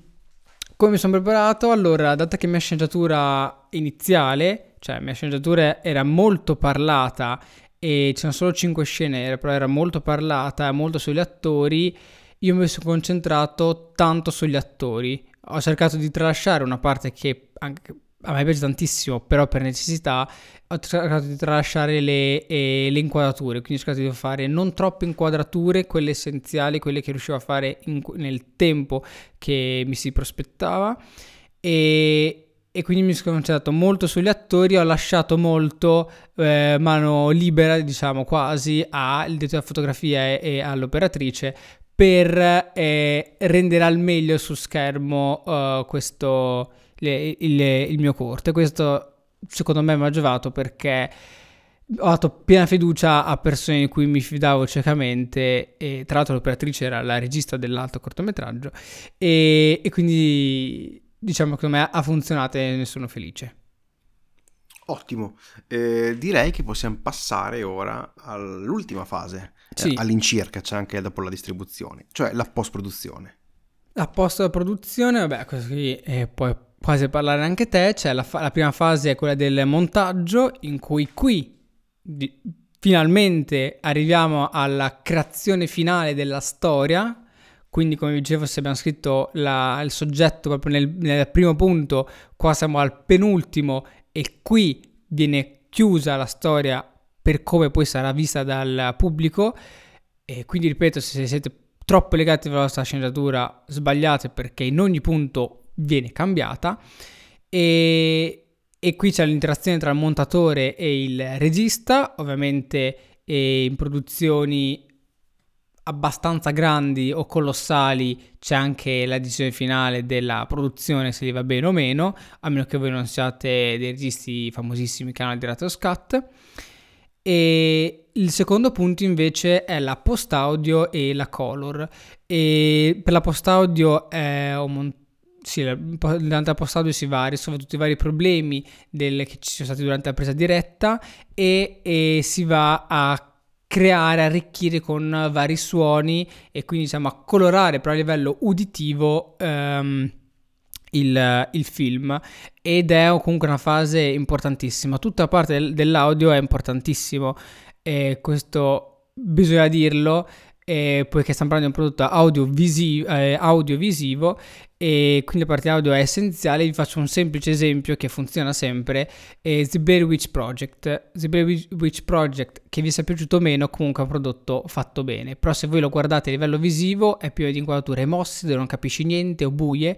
come mi sono preparato? Allora, data che mia sceneggiatura iniziale, cioè mia sceneggiatura era molto parlata e c'erano solo 5 scene, però era molto parlata, molto sugli attori. Io mi sono concentrato tanto sugli attori. Ho cercato di tralasciare una parte che anche a me piace tantissimo, però per necessità ho cercato di tralasciare le, eh, le, inquadrature, quindi ho cercato di fare non troppe inquadrature, quelle essenziali, quelle che riuscivo a fare in, nel tempo che mi si prospettava. E, e quindi mi sono concentrato molto sugli attori, ho lasciato molto eh, mano libera, diciamo quasi, al direttore della fotografia e, e all'operatrice per eh, rendere al meglio su schermo uh, questo, le, il, il, mio corto. E questo secondo me mi ha giovato perché ho dato piena fiducia a persone di cui mi fidavo ciecamente e tra l'altro l'operatrice era la regista dell'altro cortometraggio e, e quindi diciamo che me ha funzionato e ne sono felice. Ottimo, eh, direi che possiamo passare ora all'ultima fase, sì. eh, all'incirca c'è anche dopo la distribuzione, cioè la post-produzione. La post-produzione, vabbè, così eh, puoi quasi parlare anche te, cioè la, fa- la, prima fase è quella del montaggio, in cui qui di- finalmente arriviamo alla creazione finale della storia, quindi, come vi dicevo, se abbiamo scritto la, il soggetto proprio nel, nel primo punto, qua siamo al penultimo e qui viene chiusa la storia per come poi sarà vista dal pubblico. E quindi, ripeto, se siete troppo legati alla vostra sceneggiatura, sbagliate perché in ogni punto viene cambiata. E, e qui c'è l'interazione tra il montatore e il regista, ovviamente in produzioni abbastanza grandi o colossali c'è anche la decisione finale della produzione se gli va bene o meno, a meno che voi non siate dei registi famosissimi che hanno diretto Scat. E il secondo punto invece è la post audio e la color. E per la post audio è un montaggio sì, durante la post audio si va a risolvere tutti i vari problemi del, che ci sono stati durante la presa diretta e, e si va a creare, arricchire con vari suoni e quindi diciamo a colorare però a livello uditivo um, il, il, film ed è comunque una fase importantissima. Tutta la parte del, dell'audio è importantissimo e questo bisogna dirlo eh, poiché stiamo parlando di un prodotto eh, audiovisivo e quindi la parte audio è essenziale. Vi faccio un semplice esempio che funziona sempre: è The Blair Witch Project. The Blair Witch Project, che vi sia piaciuto o meno, comunque è un prodotto fatto bene. Però se voi lo guardate a livello visivo è pieno di inquadrature mosse dove non capisci niente o buie.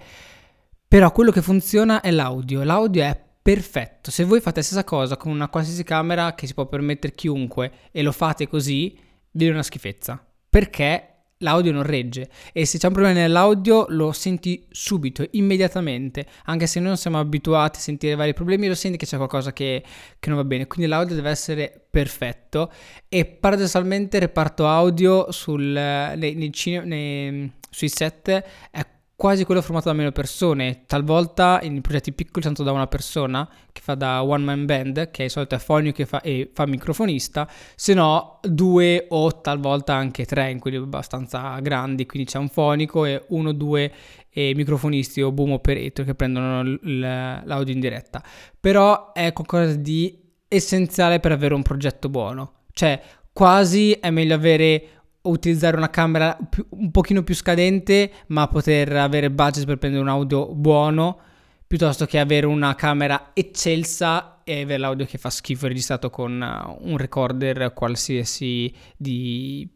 Però quello che funziona è l'audio. L'audio è perfetto. Se voi fate la stessa cosa con una qualsiasi camera che si può permettere chiunque e lo fate così, viene una schifezza perché l'audio non regge e se c'è un problema nell'audio lo senti subito, immediatamente, anche se noi non siamo abituati a sentire vari problemi, lo senti che c'è qualcosa che, che non va bene, quindi l'audio deve essere perfetto e paradossalmente il reparto audio sul, nei, nei cine, nei, sui set è quasi quello formato da meno persone, talvolta in progetti piccoli tanto da una persona che fa da one man band, che di solito è fonico e fa, e fa microfonista, se no due o talvolta anche tre, in quelli abbastanza grandi, quindi c'è un fonico e uno o due eh, microfonisti o boom operator che prendono l- l'audio in diretta. Però è qualcosa di essenziale per avere un progetto buono, cioè quasi è meglio avere utilizzare una camera un pochino più scadente, ma poter avere budget per prendere un audio buono, piuttosto che avere una camera eccelsa e avere l'audio che fa schifo registrato con uh, un recorder qualsiasi di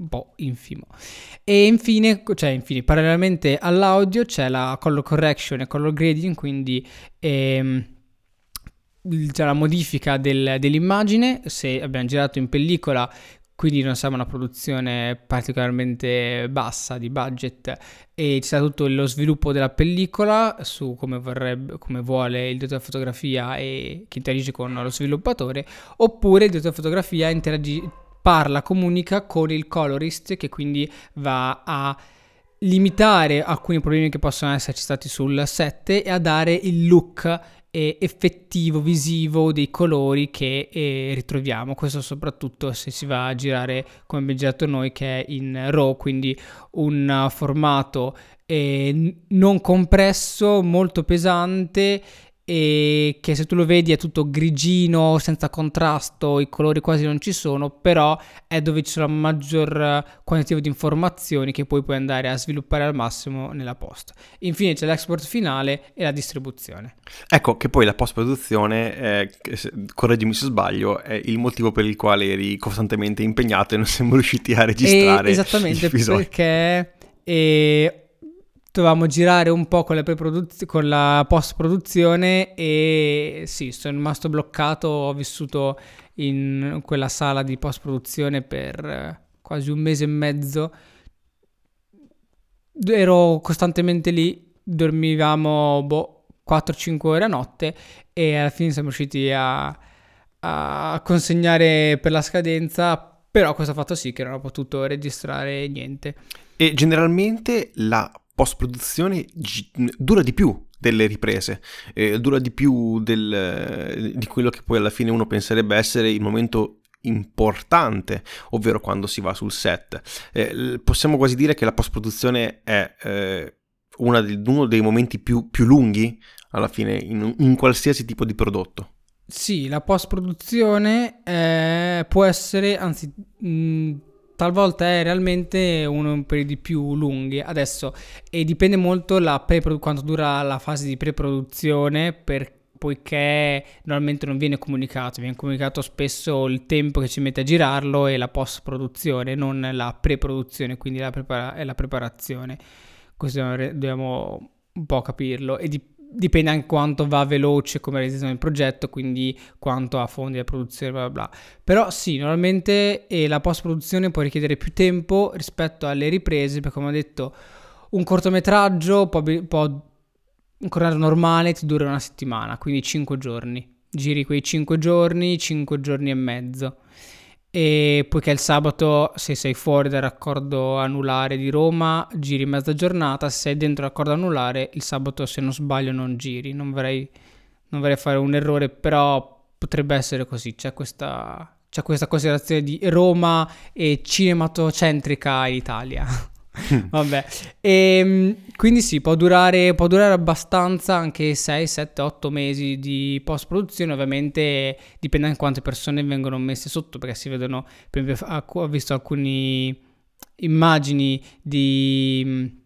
boh, infimo. E infine, cioè infine, parallelamente all'audio c'è la color correction e color grading, quindi ehm, c'è la modifica del, dell'immagine, se abbiamo girato in pellicola quindi non siamo una produzione particolarmente bassa di budget. E c'è stato tutto lo sviluppo della pellicola su come, vorrebbe, come vuole il direttore di fotografia e che interagisce con lo sviluppatore oppure il direttore di fotografia interagi- parla, comunica con il colorist che quindi va a limitare alcuni problemi che possono esserci stati sul set e a dare il look eh, effettivo, visivo dei colori che eh, ritroviamo. Questo soprattutto se si va a girare come abbiamo girato noi che è in RAW, quindi un formato eh, non compresso, molto pesante e che se tu lo vedi è tutto grigino, senza contrasto, i colori quasi non ci sono, però è dove c'è la maggior quantitativo di informazioni che poi puoi andare a sviluppare al massimo nella post. Infine c'è l'export finale e la distribuzione. Ecco che poi la post produzione, eh, correggimi se sbaglio, è il motivo per il quale eri costantemente impegnato e non siamo riusciti a registrare. E esattamente perché... E dovevamo girare un po' con la, con la post-produzione e sì, sono rimasto bloccato, ho vissuto in quella sala di post-produzione per quasi un mese e mezzo. Ero costantemente lì, dormivamo boh, 4-5 ore a notte e alla fine siamo riusciti a, a consegnare per la scadenza però questo ha fatto sì che non ho potuto registrare niente. E generalmente la post-produzione gi- dura di più delle riprese, eh, dura di più del, di quello che poi alla fine uno penserebbe essere il momento importante, ovvero quando si va sul set. Eh, possiamo quasi dire che la post-produzione è eh, di, uno dei momenti più, più lunghi alla fine in, in, qualsiasi tipo di prodotto. Sì, la post-produzione eh, può essere, anzi, mh, talvolta è realmente uno per i più lunghi. Adesso, e dipende molto la quanto dura la fase di pre-produzione, per, poiché normalmente non viene comunicato, viene comunicato spesso il tempo che ci mette a girarlo e la post-produzione, non la pre-produzione, quindi la, prepara- la preparazione. Questo dobbiamo un po' capirlo. E di- dipende anche quanto va veloce come realizzazione del progetto, quindi quanto ha fondi di produzione, bla bla bla. Però sì, normalmente eh, la post-produzione può richiedere più tempo rispetto alle riprese, perché come ho detto, un cortometraggio può, può un cortometraggio normale ti dura una settimana, quindi 5 giorni. Giri quei 5 giorni, 5 giorni e mezzo e poiché il sabato se sei fuori dal raccordo anulare di Roma giri mezza giornata, se sei dentro il raccordo anulare il sabato se non sbaglio non giri, non vorrei, non vorrei fare un errore, però potrebbe essere così, c'è questa, c'è questa considerazione di Roma e cinematocentrica in Italia. Vabbè, e, ehm, quindi sì, può durare, può durare abbastanza anche 6, 7, 8 mesi di post produzione. Ovviamente dipende anche quante persone vengono messe sotto, perché si vedono. Ho visto alcune immagini di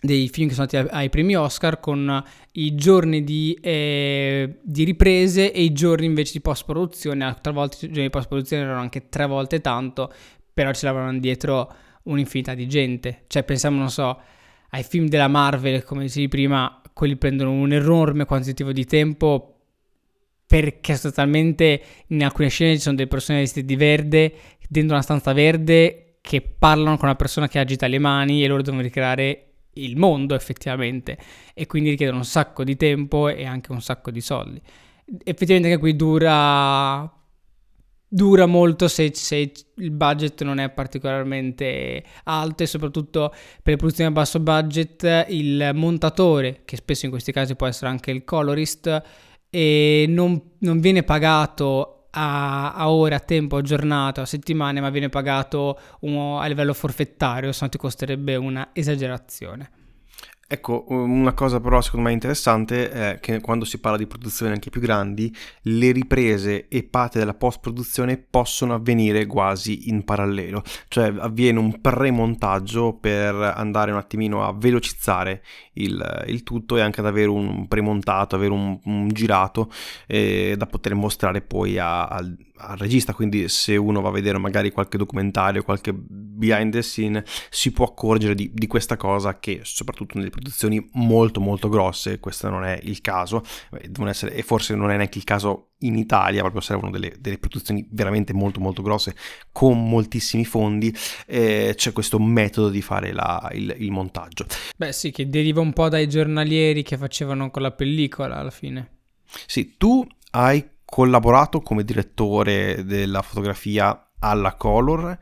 dei film che sono andati ai premi Oscar con i giorni di, eh, di, riprese e i giorni invece di post produzione. Altre volte i giorni di post produzione erano anche tre volte tanto, però ci lavoravano dietro un'infinità di gente. Cioè, pensiamo, non so, ai film della Marvel, come dicevi prima, quelli prendono un enorme quantitativo di tempo perché sostanzialmente in alcune scene ci sono delle persone vestite di verde dentro una stanza verde che parlano con una persona che agita le mani e loro devono ricreare il mondo effettivamente e quindi richiedono un sacco di tempo e anche un sacco di soldi. Effettivamente anche qui dura dura molto se, se, il budget non è particolarmente alto e soprattutto per le produzioni a basso budget il montatore, che spesso in questi casi può essere anche il colorist, non, non viene pagato a, a, ore, a tempo, a giornata, a settimane, ma viene pagato uno, a livello forfettario, se no ti costerebbe una esagerazione. Ecco, una cosa però secondo me interessante è che quando si parla di produzioni anche più grandi, le riprese e parte della post-produzione possono avvenire quasi in parallelo, cioè avviene un premontaggio per andare un attimino a velocizzare il, il tutto e anche ad avere un premontato, avere un, un girato eh, da poter mostrare poi a, al, al regista, quindi se uno va a vedere magari qualche documentario, qualche behind the scene, si può accorgere di, di questa cosa che soprattutto nelle produzioni molto molto grosse, questo non è il caso, essere, e forse non è neanche il caso in Italia, proprio servono delle, delle produzioni veramente molto molto grosse con moltissimi fondi, eh, c'è questo metodo di fare la, il, il montaggio. Beh sì, che deriva un po' dai giornalieri che facevano con la pellicola alla fine. Sì, tu hai collaborato come direttore della fotografia alla Color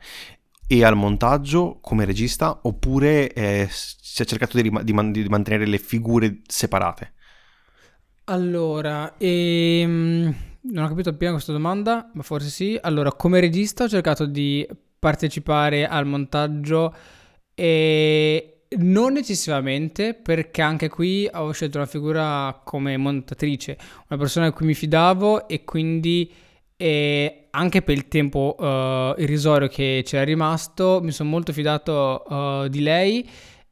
e al montaggio come regista oppure eh, si è cercato di, di, man- di, mantenere le figure separate? Allora, ehm, non ho capito appena questa domanda, ma forse sì. Allora, come regista ho cercato di partecipare al montaggio e non eccessivamente, perché anche qui ho scelto una figura come montatrice, una persona a cui mi fidavo e quindi e anche per il tempo uh, irrisorio che c'era rimasto mi sono molto fidato uh, di lei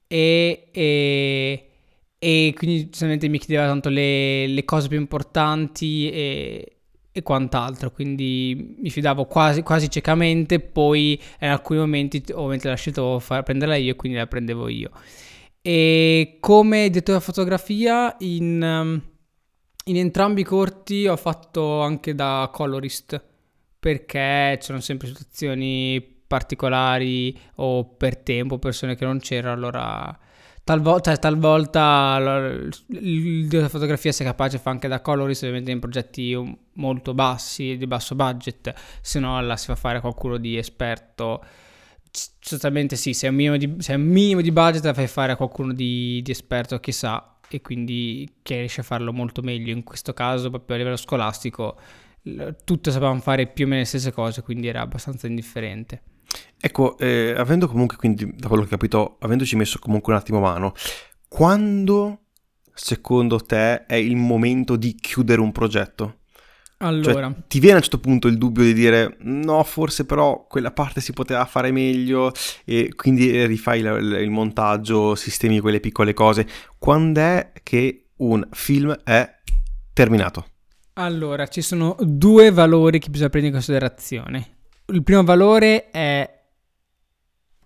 e, e, e, quindi giustamente mi chiedeva tanto le, le cose più importanti e, e, quant'altro. Quindi mi fidavo quasi, quasi ciecamente poi in alcuni momenti ovviamente la scelto far prenderla io quindi la prendevo io. E come direttore di fotografia in... Um, in entrambi i corti ho fatto anche da colorist perché c'erano sempre situazioni particolari o per tempo, persone che non c'erano, allora talvolta, cioè, talvolta il della fotografia se capace fa anche da colorist ovviamente in progetti molto bassi, di basso budget, se no la si fa fare a qualcuno di esperto. Sostanzialmente sì, se è un minimo di, un minimo di budget la fai fare a qualcuno di, di esperto, chissà e quindi che riesce a farlo molto meglio. In questo caso, proprio a livello scolastico, tutte sapevano fare più o meno le stesse cose, quindi era abbastanza indifferente. Ecco, eh, avendo comunque, quindi, da quello che ho capito, avendoci messo comunque un attimo mano, quando secondo te è il momento di chiudere un progetto? Cioè, allora, cioè, ti viene a un certo punto il dubbio di dire no, forse però quella parte si poteva fare meglio e quindi rifai il, il montaggio, sistemi quelle piccole cose. Quando è che un film è terminato? Allora, ci sono due valori che bisogna prendere in considerazione. Il primo valore è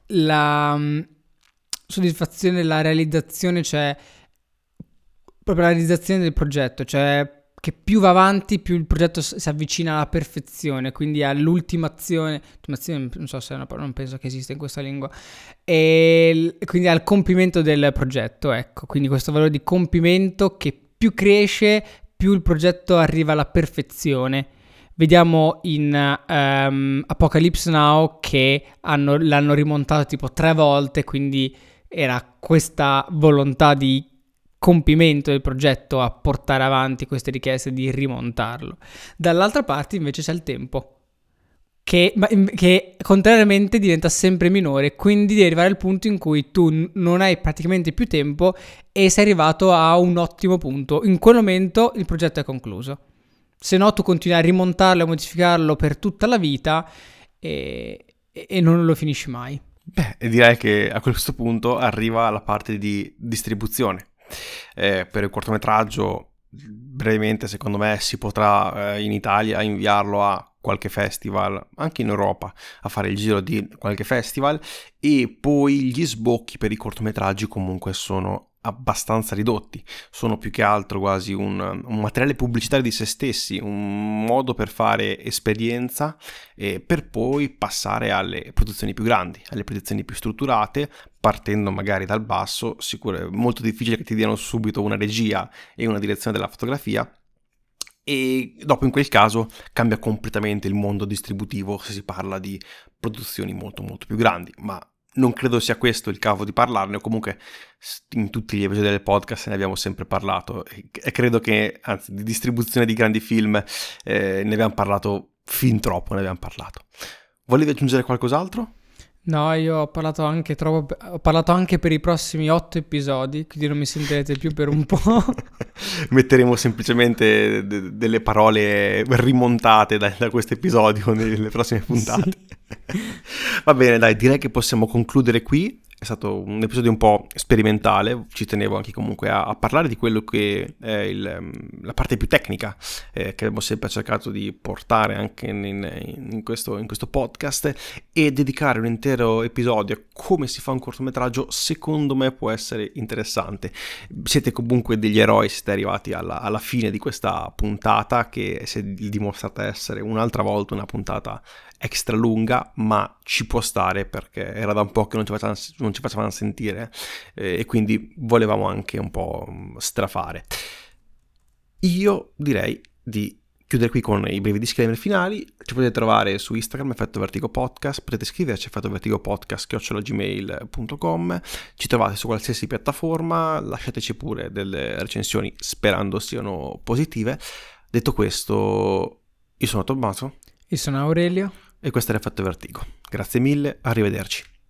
la mm, soddisfazione, la realizzazione, cioè proprio la realizzazione del progetto, cioè che più va avanti, più il progetto si avvicina alla perfezione, quindi all'ultimazione, ultimazione non so se è una parola, non penso che esista in questa lingua, e quindi al compimento del progetto, ecco, quindi questo valore di compimento che più cresce, più il progetto arriva alla perfezione. Vediamo in um, Apocalypse Now che hanno, l'hanno rimontato tipo tre volte, quindi era questa volontà di compimento del progetto a portare avanti queste richieste di rimontarlo. Dall'altra parte invece c'è il tempo. Che, che, contrariamente diventa sempre minore, quindi devi arrivare al punto in cui tu non hai praticamente più tempo e sei arrivato a un ottimo punto. In quel momento il progetto è concluso. Se no tu continui a rimontarlo e modificarlo per tutta la vita e, e non lo finisci mai. Beh, direi che a questo punto arriva la parte di distribuzione eh, per il cortometraggio brevemente secondo me si potrà eh, in Italia inviarlo a qualche festival, anche in Europa, a fare il giro di qualche festival e poi gli sbocchi per i cortometraggi comunque sono abbastanza ridotti, sono più che altro quasi un, un, materiale pubblicitario di se stessi, un modo per fare esperienza e per poi passare alle produzioni più grandi, alle produzioni più strutturate, partendo magari dal basso, sicuro è molto difficile che ti diano subito una regia e una direzione della fotografia, e dopo in quel caso cambia completamente il mondo distributivo se si parla di produzioni molto molto più grandi, ma non credo sia questo il caso di parlarne, o comunque in tutti gli episodi del podcast ne abbiamo sempre parlato e credo che, anzi, di distribuzione di grandi film eh, ne abbiamo parlato fin troppo, ne abbiamo parlato. Volevi aggiungere qualcos'altro? No, io ho parlato anche troppo. Ho parlato anche per i prossimi otto episodi, quindi non mi sentirete più per un po'. Metteremo semplicemente de- delle parole rimontate da, da questo episodio nelle prossime puntate. Sì. Va bene, dai, direi che possiamo concludere qui è stato un episodio un po' sperimentale, ci tenevo anche comunque a, a parlare di quello che è il, ehm, la parte più tecnica eh, che abbiamo sempre cercato di portare anche in, in, questo, in, questo, podcast e dedicare un intero episodio a come si fa un cortometraggio secondo me può essere interessante. Siete comunque degli eroi, siete arrivati alla, alla fine di questa puntata che si è dimostrata essere un'altra volta una puntata extra lunga, ma ci può stare perché era da un po' che non ci facevano, non ci facevano sentire eh, e quindi volevamo anche un po' mm, strafare. Io direi di chiudere qui con i brevi disclaimer finali. Ci potete trovare su Instagram, Effetto Vertigo Podcast, potete scriverci effetto vertigo podcast gmail.com. Ci trovate su qualsiasi piattaforma, lasciateci pure delle recensioni sperando siano positive. Detto questo, io sono Tommaso. Io sono Aurelio e questo è l'effetto vertigo. Grazie mille, arrivederci.